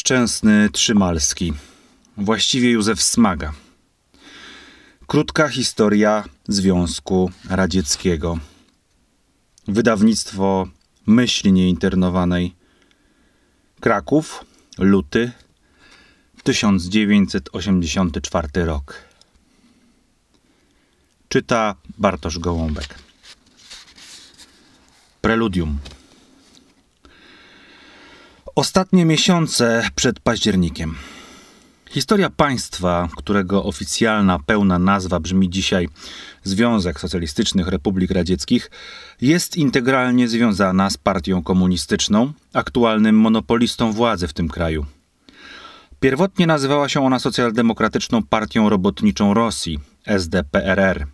Szczęsny Trzymalski, właściwie Józef Smaga. Krótka historia Związku Radzieckiego. Wydawnictwo Myśli Nieinternowanej. Kraków, luty 1984 rok. Czyta Bartosz Gołąbek. Preludium. Ostatnie miesiące przed październikiem. Historia państwa, którego oficjalna, pełna nazwa brzmi dzisiaj Związek Socjalistycznych Republik Radzieckich, jest integralnie związana z partią komunistyczną, aktualnym monopolistą władzy w tym kraju. Pierwotnie nazywała się ona Socjaldemokratyczną Partią Robotniczą Rosji, SDPRR.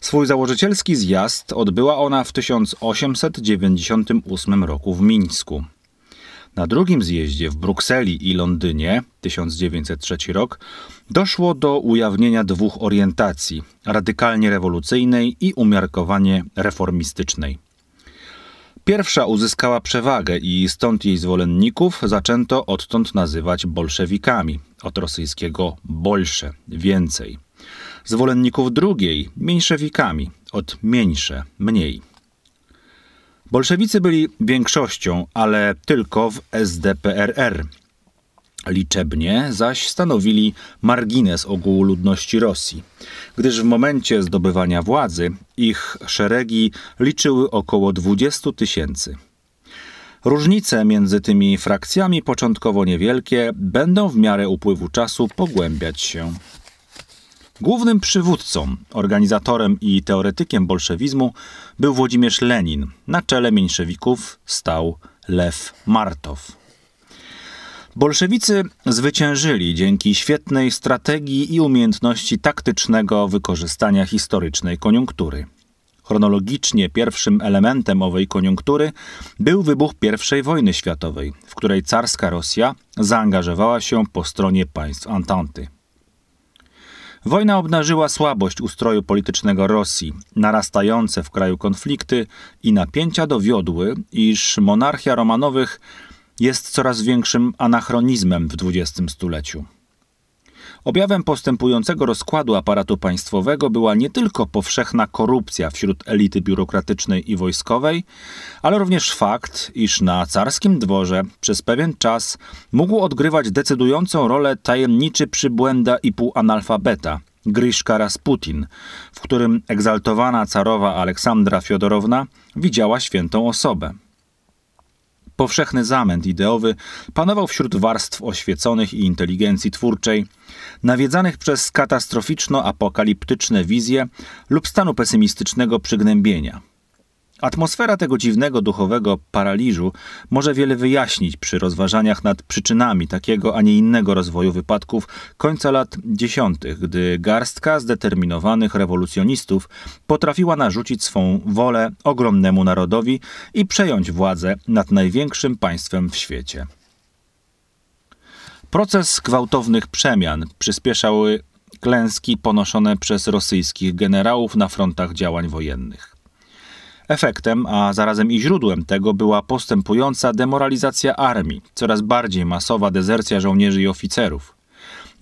Swój założycielski zjazd odbyła ona w 1898 roku w Mińsku. Na drugim zjeździe w Brukseli i Londynie 1903 rok doszło do ujawnienia dwóch orientacji radykalnie rewolucyjnej i umiarkowanie reformistycznej. Pierwsza uzyskała przewagę i stąd jej zwolenników zaczęto odtąd nazywać bolszewikami, od rosyjskiego bolsze, więcej. Zwolenników drugiej mniejszewikami, od mniejsze, mniej. Bolszewicy byli większością, ale tylko w SDPRR. Liczebnie zaś stanowili margines ogółu ludności Rosji, gdyż w momencie zdobywania władzy ich szeregi liczyły około 20 tysięcy. Różnice między tymi frakcjami, początkowo niewielkie, będą w miarę upływu czasu pogłębiać się. Głównym przywódcą, organizatorem i teoretykiem bolszewizmu był Włodzimierz Lenin. Na czele mniejszewików stał Lew Martow. Bolszewicy zwyciężyli dzięki świetnej strategii i umiejętności taktycznego wykorzystania historycznej koniunktury. Chronologicznie pierwszym elementem owej koniunktury był wybuch I wojny światowej, w której carska Rosja zaangażowała się po stronie państw Antanty. Wojna obnażyła słabość ustroju politycznego Rosji, narastające w kraju konflikty i napięcia dowiodły, iż monarchia Romanowych jest coraz większym anachronizmem w XX stuleciu. Objawem postępującego rozkładu aparatu państwowego była nie tylko powszechna korupcja wśród elity biurokratycznej i wojskowej, ale również fakt, iż na carskim dworze przez pewien czas mógł odgrywać decydującą rolę tajemniczy przybłęda i półanalfabeta Gryszka Rasputin, w którym egzaltowana carowa Aleksandra Fiodorowna widziała świętą osobę. Powszechny zamęt ideowy panował wśród warstw oświeconych i inteligencji twórczej, nawiedzanych przez katastroficzno-apokaliptyczne wizje lub stanu pesymistycznego przygnębienia – Atmosfera tego dziwnego duchowego paraliżu może wiele wyjaśnić przy rozważaniach nad przyczynami takiego, a nie innego rozwoju wypadków końca lat dziesiątych, gdy garstka zdeterminowanych rewolucjonistów potrafiła narzucić swą wolę ogromnemu narodowi i przejąć władzę nad największym państwem w świecie. Proces gwałtownych przemian przyspieszały klęski ponoszone przez rosyjskich generałów na frontach działań wojennych. Efektem, a zarazem i źródłem tego była postępująca demoralizacja armii, coraz bardziej masowa dezercja żołnierzy i oficerów.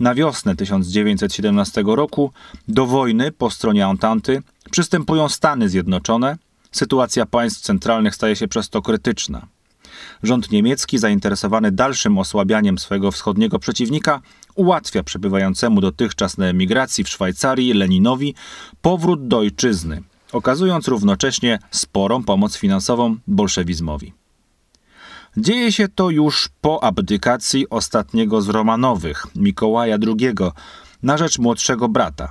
Na wiosnę 1917 roku do wojny po stronie Antanty przystępują Stany Zjednoczone. Sytuacja państw centralnych staje się przez to krytyczna. Rząd niemiecki, zainteresowany dalszym osłabianiem swojego wschodniego przeciwnika, ułatwia przebywającemu dotychczas na emigracji w Szwajcarii Leninowi powrót do ojczyzny, okazując równocześnie sporą pomoc finansową bolszewizmowi. Dzieje się to już po abdykacji ostatniego z Romanowych, Mikołaja II, na rzecz młodszego brata.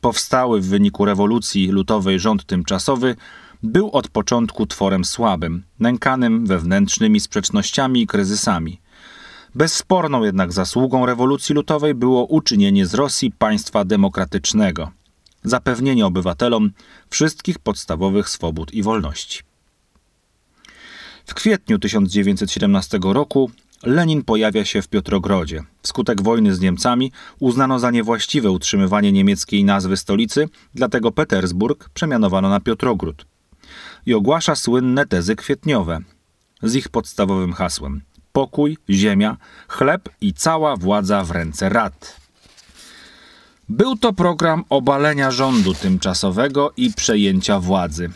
Powstały w wyniku rewolucji lutowej rząd tymczasowy był od początku tworem słabym, nękanym wewnętrznymi sprzecznościami i kryzysami. Bezsporną jednak zasługą rewolucji lutowej było uczynienie z Rosji państwa demokratycznego – zapewnienie obywatelom wszystkich podstawowych swobód i wolności. W kwietniu 1917 roku Lenin pojawia się w Piotrogrodzie. Wskutek wojny z Niemcami uznano za niewłaściwe utrzymywanie niemieckiej nazwy stolicy, dlatego Petersburg przemianowano na Piotrogród. I ogłasza słynne tezy kwietniowe z ich podstawowym hasłem pokój, ziemia, chleb i cała władza w ręce rad. Był to program obalenia rządu tymczasowego i przejęcia władzy.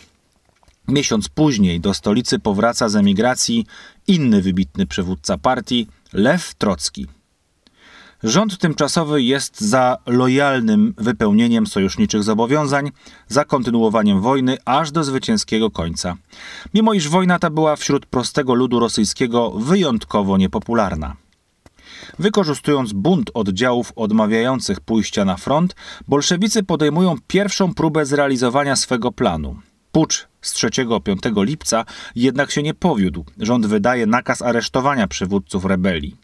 Miesiąc później do stolicy powraca z emigracji inny wybitny przywódca partii, Lew Trocki. Rząd tymczasowy jest za lojalnym wypełnieniem sojuszniczych zobowiązań, za kontynuowaniem wojny aż do zwycięskiego końca. Mimo iż wojna ta była wśród prostego ludu rosyjskiego wyjątkowo niepopularna. Wykorzystując bunt oddziałów odmawiających pójścia na front, bolszewicy podejmują pierwszą próbę zrealizowania swego planu. Pucz z 3-5 lipca jednak się nie powiódł. Rząd wydaje nakaz aresztowania przywódców rebelii.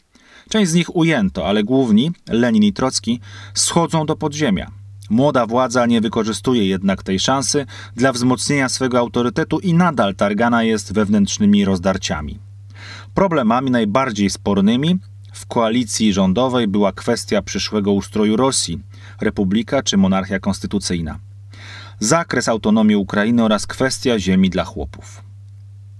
Część z nich ujęto, ale główni, Lenin i Trocki, schodzą do podziemia. Młoda władza nie wykorzystuje jednak tej szansy dla wzmocnienia swego autorytetu i nadal targana jest wewnętrznymi rozdarciami. Problemami najbardziej spornymi w koalicji rządowej była kwestia przyszłego ustroju Rosji republika czy monarchia konstytucyjna. Zakres autonomii Ukrainy oraz kwestia ziemi dla chłopów.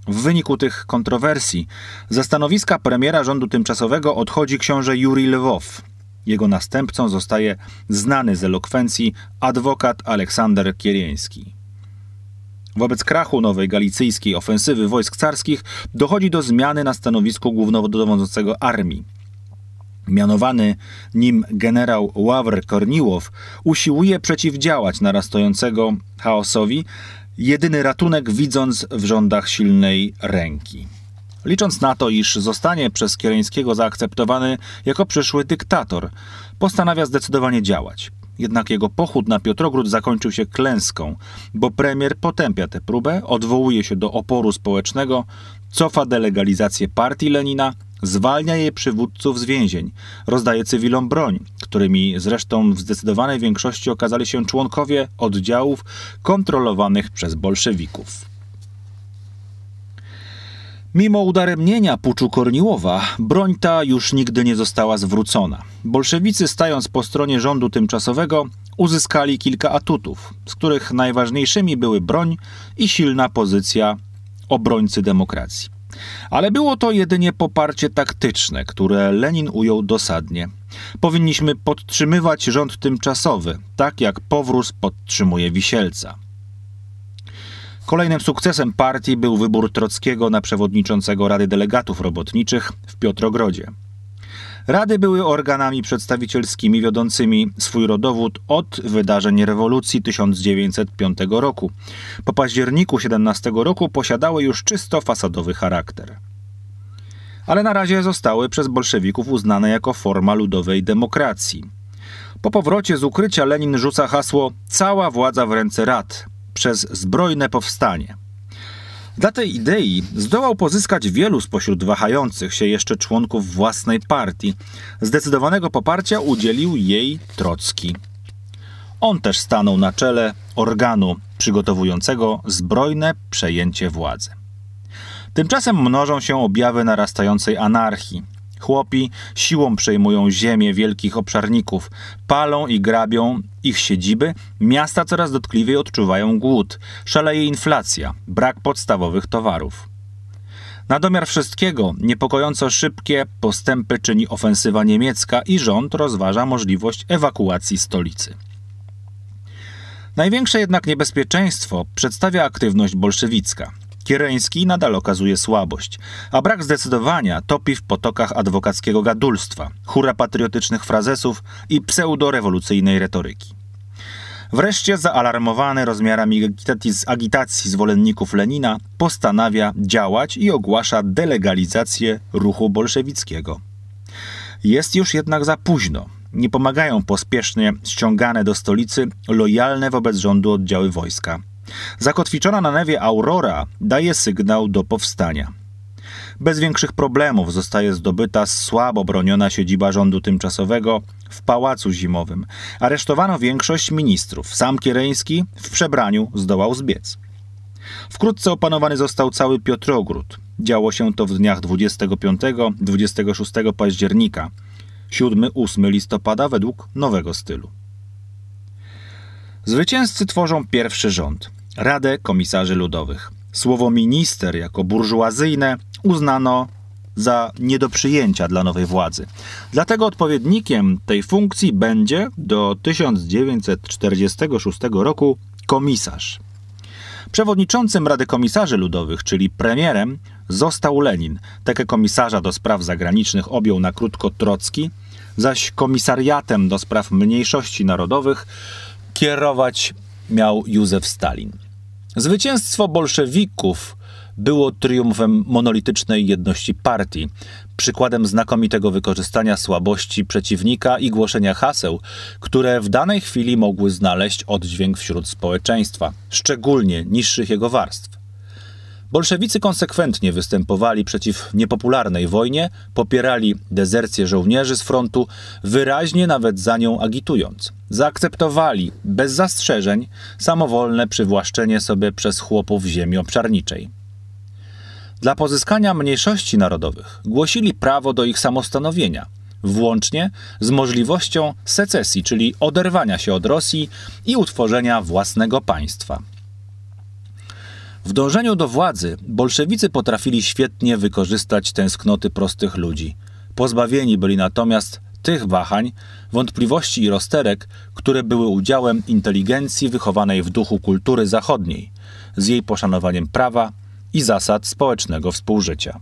W wyniku tych kontrowersji ze stanowiska premiera rządu tymczasowego odchodzi książę Juri Lwow. Jego następcą zostaje znany z elokwencji adwokat Aleksander Kierieński. Wobec krachu nowej galicyjskiej ofensywy wojsk carskich dochodzi do zmiany na stanowisku głównodowodzącego armii. Mianowany nim generał Ławr Korniłow usiłuje przeciwdziałać narastającego chaosowi, jedyny ratunek widząc w rządach silnej ręki. Licząc na to, iż zostanie przez Kiereńskiego zaakceptowany jako przyszły dyktator, postanawia zdecydowanie działać. Jednak jego pochód na Piotrogród zakończył się klęską, bo premier potępia tę próbę, odwołuje się do oporu społecznego, cofa delegalizację partii Lenina Zwalnia jej przywódców z więzień, rozdaje cywilom broń, którymi zresztą w zdecydowanej większości okazali się członkowie oddziałów kontrolowanych przez bolszewików. Mimo udaremnienia puczu Korniłowa, broń ta już nigdy nie została zwrócona. Bolszewicy, stając po stronie rządu tymczasowego, uzyskali kilka atutów, z których najważniejszymi były broń i silna pozycja obrońcy demokracji. Ale było to jedynie poparcie taktyczne, które Lenin ujął dosadnie. Powinniśmy podtrzymywać rząd tymczasowy, tak jak powróz podtrzymuje Wisielca. Kolejnym sukcesem partii był wybór Trockiego na przewodniczącego Rady Delegatów Robotniczych w Piotrogrodzie. Rady były organami przedstawicielskimi wiodącymi swój rodowód od wydarzeń rewolucji 1905 roku. Po październiku 17 roku posiadały już czysto fasadowy charakter. Ale na razie zostały przez bolszewików uznane jako forma ludowej demokracji. Po powrocie z ukrycia Lenin rzuca hasło cała władza w ręce rad przez zbrojne powstanie. Dla tej idei zdołał pozyskać wielu spośród wahających się jeszcze członków własnej partii. Zdecydowanego poparcia udzielił jej Trocki. On też stanął na czele organu przygotowującego zbrojne przejęcie władzy. Tymczasem mnożą się objawy narastającej anarchii. Chłopi siłą przejmują ziemię wielkich obszarników, palą i grabią ich siedziby, miasta coraz dotkliwiej odczuwają głód, szaleje inflacja, brak podstawowych towarów. Na domiar wszystkiego niepokojąco szybkie postępy czyni ofensywa niemiecka i rząd rozważa możliwość ewakuacji stolicy. Największe jednak niebezpieczeństwo przedstawia aktywność bolszewicka. Kiereński nadal okazuje słabość, a brak zdecydowania topi w potokach adwokackiego gadulstwa, hura patriotycznych frazesów i pseudorewolucyjnej retoryki. Wreszcie zaalarmowany rozmiarami agitacji zwolenników Lenina postanawia działać i ogłasza delegalizację ruchu bolszewickiego. Jest już jednak za późno. Nie pomagają pospiesznie ściągane do stolicy lojalne wobec rządu oddziały wojska. Zakotwiczona na newie Aurora daje sygnał do powstania. Bez większych problemów zostaje zdobyta słabo broniona siedziba rządu tymczasowego w pałacu zimowym. Aresztowano większość ministrów. Sam Kiereński w przebraniu zdołał zbiec. Wkrótce opanowany został cały Piotrogród. Działo się to w dniach 25-26 października, 7-8 listopada według nowego stylu. Zwycięzcy tworzą pierwszy rząd. Radę Komisarzy Ludowych. Słowo minister jako burżuazyjne uznano za nie do przyjęcia dla nowej władzy. Dlatego odpowiednikiem tej funkcji będzie do 1946 roku komisarz. Przewodniczącym Rady Komisarzy Ludowych, czyli premierem, został Lenin. Tekę komisarza do spraw zagranicznych objął na krótko Trocki, zaś komisariatem do spraw mniejszości narodowych kierować miał Józef Stalin. Zwycięstwo bolszewików było triumfem monolitycznej jedności partii, przykładem znakomitego wykorzystania słabości przeciwnika i głoszenia haseł, które w danej chwili mogły znaleźć oddźwięk wśród społeczeństwa, szczególnie niższych jego warstw. Bolszewicy konsekwentnie występowali przeciw niepopularnej wojnie, popierali dezercję żołnierzy z frontu, wyraźnie nawet za nią agitując. Zaakceptowali bez zastrzeżeń samowolne przywłaszczenie sobie przez chłopów ziemi obszarniczej. Dla pozyskania mniejszości narodowych głosili prawo do ich samostanowienia, włącznie z możliwością secesji, czyli oderwania się od Rosji i utworzenia własnego państwa. W dążeniu do władzy bolszewicy potrafili świetnie wykorzystać tęsknoty prostych ludzi. Pozbawieni byli natomiast tych wahań, wątpliwości i rozterek, które były udziałem inteligencji wychowanej w duchu kultury zachodniej, z jej poszanowaniem prawa i zasad społecznego współżycia.